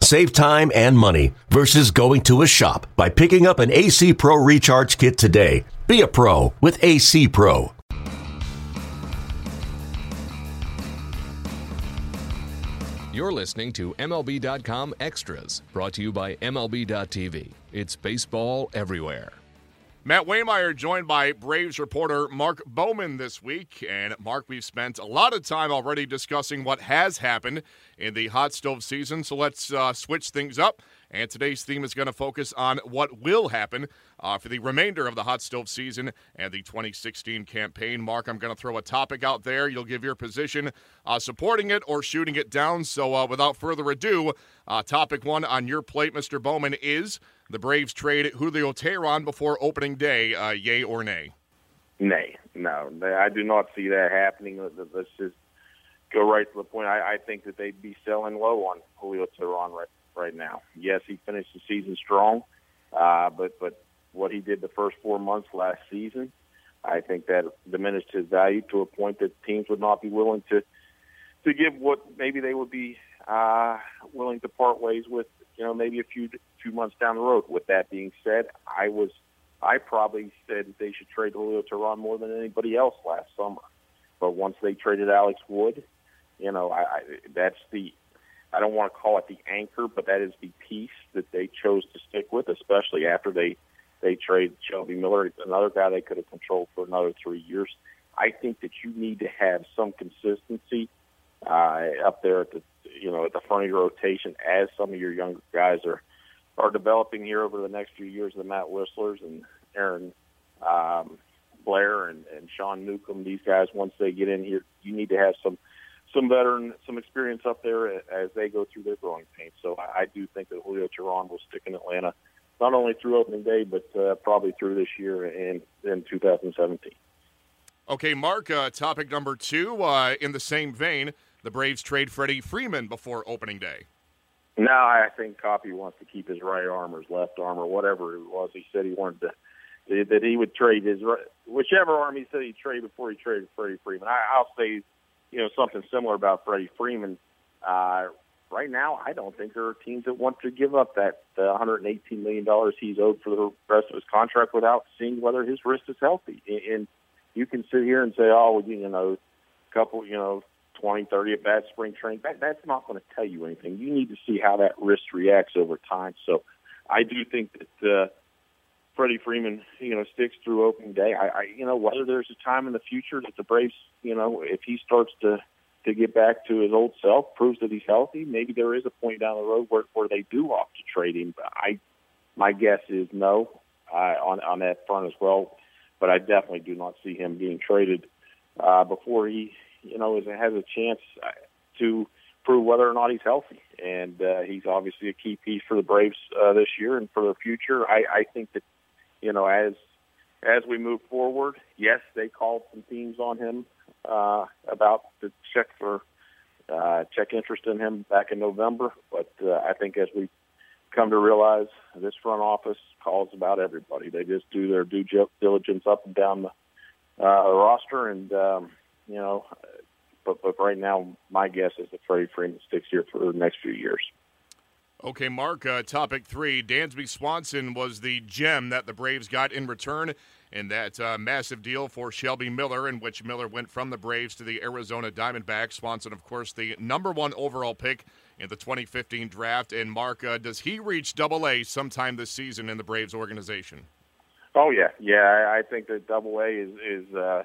Save time and money versus going to a shop by picking up an AC Pro Recharge Kit today. Be a pro with AC Pro. You're listening to MLB.com Extras, brought to you by MLB.tv. It's baseball everywhere. Matt Waymire joined by Braves reporter Mark Bowman this week. And Mark, we've spent a lot of time already discussing what has happened in the hot stove season. So let's uh, switch things up. And today's theme is going to focus on what will happen uh, for the remainder of the hot stove season and the 2016 campaign. Mark, I'm going to throw a topic out there. You'll give your position uh, supporting it or shooting it down. So uh, without further ado, uh, topic one on your plate, Mr. Bowman, is the Braves trade Julio Teheran before opening day. Uh, yay or nay? Nay, no. I do not see that happening. Let's just go right to the point. I, I think that they'd be selling low on Julio Teheran right right now. Yes, he finished the season strong, uh, but but what he did the first four months last season, I think that diminished his value to a point that teams would not be willing to to give what maybe they would be uh, willing to part ways with. You know, maybe a few few months down the road. With that being said, I was I probably said they should trade Julio Teheran more than anybody else last summer. But once they traded Alex Wood, you know, I, I that's the I don't want to call it the anchor, but that is the piece that they chose to stick with, especially after they they trade Shelby Miller, another guy they could have controlled for another three years. I think that you need to have some consistency uh, up there at the you know at the front of your rotation as some of your younger guys are are developing here over the next few years. The Matt Wislers and Aaron um, Blair and, and Sean Newcomb, these guys once they get in here, you need to have some some veteran, some experience up there as they go through their growing pains. So I, do think that Julio Teheran will stick in Atlanta, not only through opening day, but uh, probably through this year and in 2017. Okay, Mark, uh, topic number two. Uh, in the same vein, the Braves trade Freddie Freeman before opening day. No, I think Coppy wants to keep his right arm or his left arm or whatever it was. He said he wanted to that he would trade his whichever arm he said he'd trade before he traded Freddie Freeman. I, I'll say you know something similar about Freddie Freeman. Uh, right now, I don't think there are teams that want to give up that uh, 118 million dollars he's owed for the rest of his contract without seeing whether his wrist is healthy. And you can sit here and say, "Oh, well, you know, a couple, you know, 20, 30 at bad spring training." That, that's not going to tell you anything. You need to see how that wrist reacts over time. So, I do think that. Uh, Freddie Freeman, you know, sticks through opening day. I, I, you know, whether there's a time in the future that the Braves, you know, if he starts to to get back to his old self, proves that he's healthy, maybe there is a point down the road where where they do opt to trade him. But I, my guess is no uh, on on that front as well. But I definitely do not see him being traded uh, before he, you know, is, has a chance uh, to prove whether or not he's healthy. And uh, he's obviously a key piece for the Braves uh, this year and for their future. I, I think that you know, as as we move forward, yes, they called some teams on him uh, about the check for uh, check interest in him back in November. But uh, I think as we come to realize, this front office calls about everybody. They just do their due diligence up and down the uh, roster, and um, you know. But but right now, my guess is that Freddie Freeman sticks here for the next few years. Okay, Mark, uh, topic three. Dansby Swanson was the gem that the Braves got in return in that uh, massive deal for Shelby Miller, in which Miller went from the Braves to the Arizona Diamondbacks. Swanson, of course, the number one overall pick in the 2015 draft. And, Mark, uh, does he reach double A sometime this season in the Braves organization? Oh, yeah. Yeah, I think that double A is, is, uh,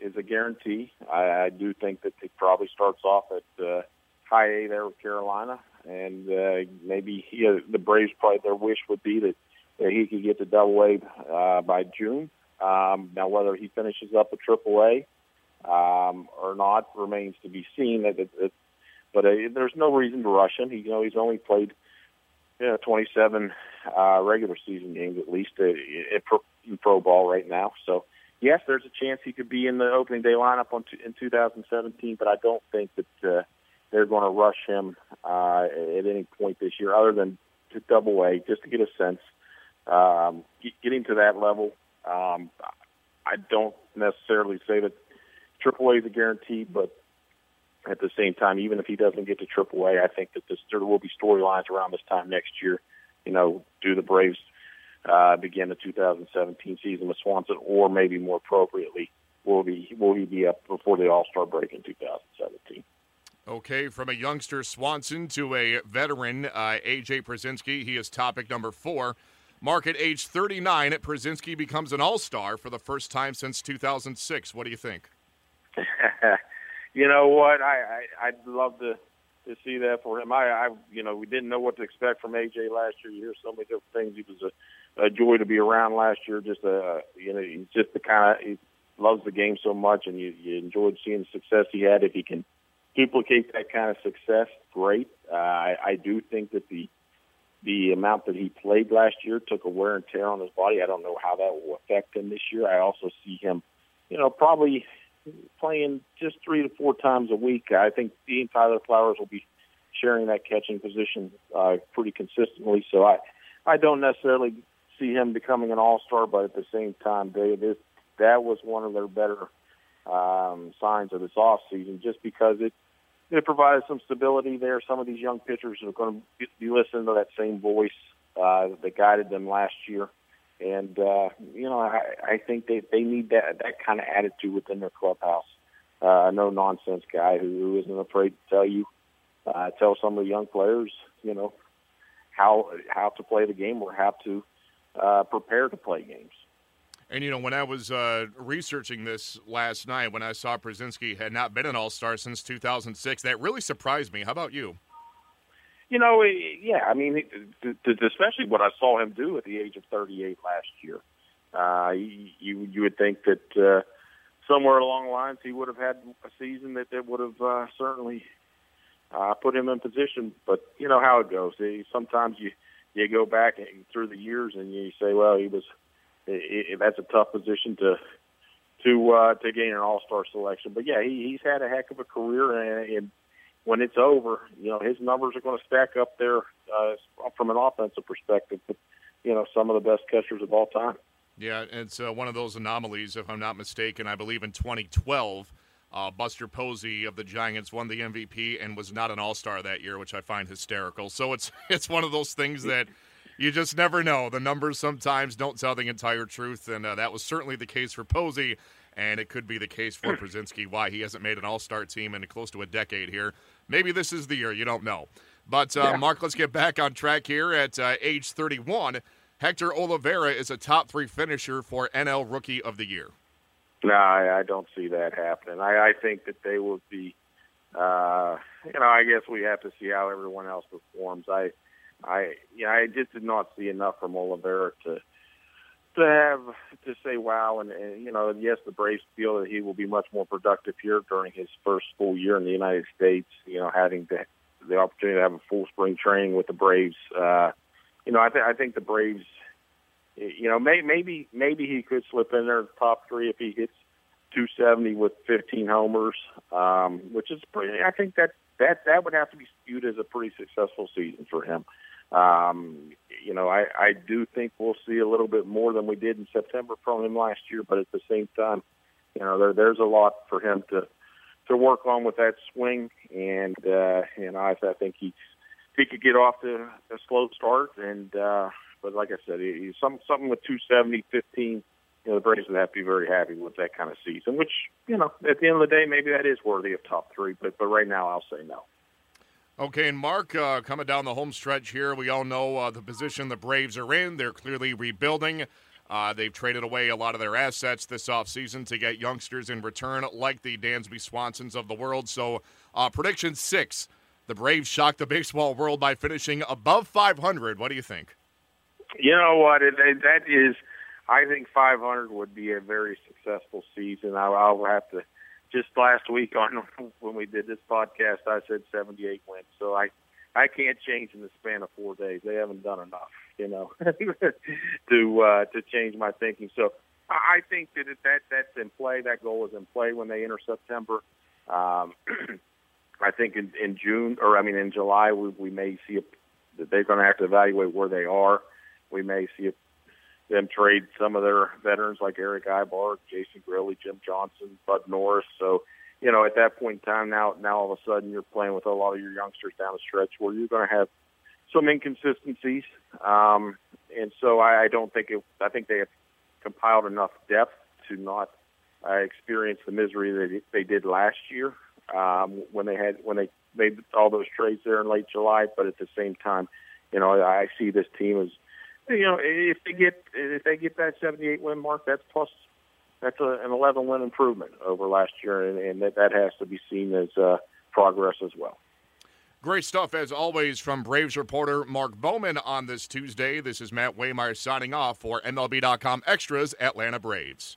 is a guarantee. I, I do think that he probably starts off at uh, high A there with Carolina and uh, maybe he, uh, the Braves probably their wish would be that, that he could get to Double A uh, by June. Um, now, whether he finishes up at Triple A um, or not remains to be seen. That, it, it, but uh, there's no reason to rush him. He, you know, he's only played you know, 27 uh, regular season games at least uh, in, pro, in pro ball right now. So yes, there's a chance he could be in the opening day lineup on in 2017, but I don't think that uh, they're going to rush him uh, at any point this year, other than to double A, just to get a sense. Um, getting to that level, um, I don't necessarily say that Triple A is a guarantee, but at the same time, even if he doesn't get to Triple A, I think that this, there will be storylines around this time next year. You know, do the Braves uh, begin the 2017 season with Swanson, or maybe more appropriately, will he will he be up before the All Star break in 2017? Okay, from a youngster Swanson to a veteran uh, AJ Pierzynski, he is topic number four. Mark at age 39, Pierzynski becomes an All Star for the first time since 2006. What do you think? you know what? I, I I'd love to to see that for him. I, I you know we didn't know what to expect from AJ last year. You hear so many different things. He was a, a joy to be around last year. Just a you know he's just the kind of he loves the game so much, and you you enjoyed seeing the success he had. If he can duplicate that kind of success, great. Uh, I, I do think that the the amount that he played last year took a wear and tear on his body. I don't know how that will affect him this year. I also see him, you know, probably playing just three to four times a week. I think Dean Tyler Flowers will be sharing that catching position uh, pretty consistently. So I, I don't necessarily see him becoming an all star, but at the same time, they, this, that was one of their better um, signs of this off season, just because it it provided some stability there. Some of these young pitchers are going to be listening to that same voice uh, that guided them last year. And uh, you know, I, I think they they need that that kind of attitude within their clubhouse. Uh, no nonsense guy who, who isn't afraid to tell you, uh, tell some of the young players, you know, how how to play the game or how to uh, prepare to play games. And you know, when I was uh, researching this last night, when I saw Pierzynski had not been an All Star since 2006, that really surprised me. How about you? You know, yeah, I mean, especially what I saw him do at the age of 38 last year. Uh, you you would think that uh, somewhere along the lines he would have had a season that that would have uh, certainly uh, put him in position. But you know how it goes. Sometimes you you go back through the years and you say, well, he was. It, it, that's a tough position to to uh, to gain an All Star selection. But yeah, he, he's had a heck of a career, and, and when it's over, you know, his numbers are going to stack up there uh, from an offensive perspective. But, you know, some of the best catchers of all time. Yeah, it's uh, one of those anomalies, if I'm not mistaken. I believe in 2012, uh, Buster Posey of the Giants won the MVP and was not an All Star that year, which I find hysterical. So it's it's one of those things that you just never know. The numbers sometimes don't tell the entire truth, and uh, that was certainly the case for Posey and it could be the case for Pierzynski why he hasn't made an All Star team in close to a decade here. Maybe this is the year. You don't know. But uh, yeah. Mark, let's get back on track here. At uh, age 31, Hector Olivera is a top three finisher for NL Rookie of the Year. No, I, I don't see that happening. I, I think that they will be. Uh, you know, I guess we have to see how everyone else performs. I, I, you know, I just did not see enough from Olivera to to have to say wow and, and you know yes the Braves feel that he will be much more productive here during his first full year in the United States you know having the the opportunity to have a full spring training with the Braves. Uh you know I think I think the Braves you know may, maybe maybe he could slip in there top 3 if he hits 270 with 15 homers um which is pretty I think that that that would have to be viewed as a pretty successful season for him um, you know, I, I do think we'll see a little bit more than we did in September from him last year, but at the same time, you know, there, there's a lot for him to to work on with that swing, and uh, and I, I think he he could get off to a slow start, and uh, but like I said, he, some something with 270, 15. You know, the Braves would have to be very happy with that kind of season. Which you know, at the end of the day, maybe that is worthy of top three. But but right now, I'll say no. Okay, and Mark, uh, coming down the home stretch here, we all know uh, the position the Braves are in. They're clearly rebuilding. Uh, they've traded away a lot of their assets this offseason to get youngsters in return, like the Dansby Swansons of the world. So, uh, prediction six the Braves shocked the baseball world by finishing above 500. What do you think? You know what? It, it, that is, I think 500 would be a very successful season. I, I'll have to just last week on when we did this podcast, I said 78 wins. So I I can't change in the span of four days. They haven't done enough, you know, to uh, to change my thinking. So I think that that that's in play. That goal is in play when they enter September. Um, I think in, in June, or I mean in July, we, we may see a, that they're going to have to evaluate where they are. We may see a, them trade some of their veterans like Erick Aybar, Jason Grilli, Jim Johnson, Bud Norris. So, you know, at that point in time, now now all of a sudden you're playing with a lot of your youngsters down the stretch where you're going to have some inconsistencies. Um, and so I, I don't think it. I think they have compiled enough depth to not uh, experience the misery that they did last year um, when they had when they made all those trades there in late July. But at the same time, you know, I see this team as you know if they get if they get that 78 win mark, that's plus that's a, an 11 win improvement over last year, and, and that that has to be seen as uh, progress as well. Great stuff, as always, from Braves reporter Mark Bowman on this Tuesday. This is Matt Waymire signing off for MLB.com Extras Atlanta Braves.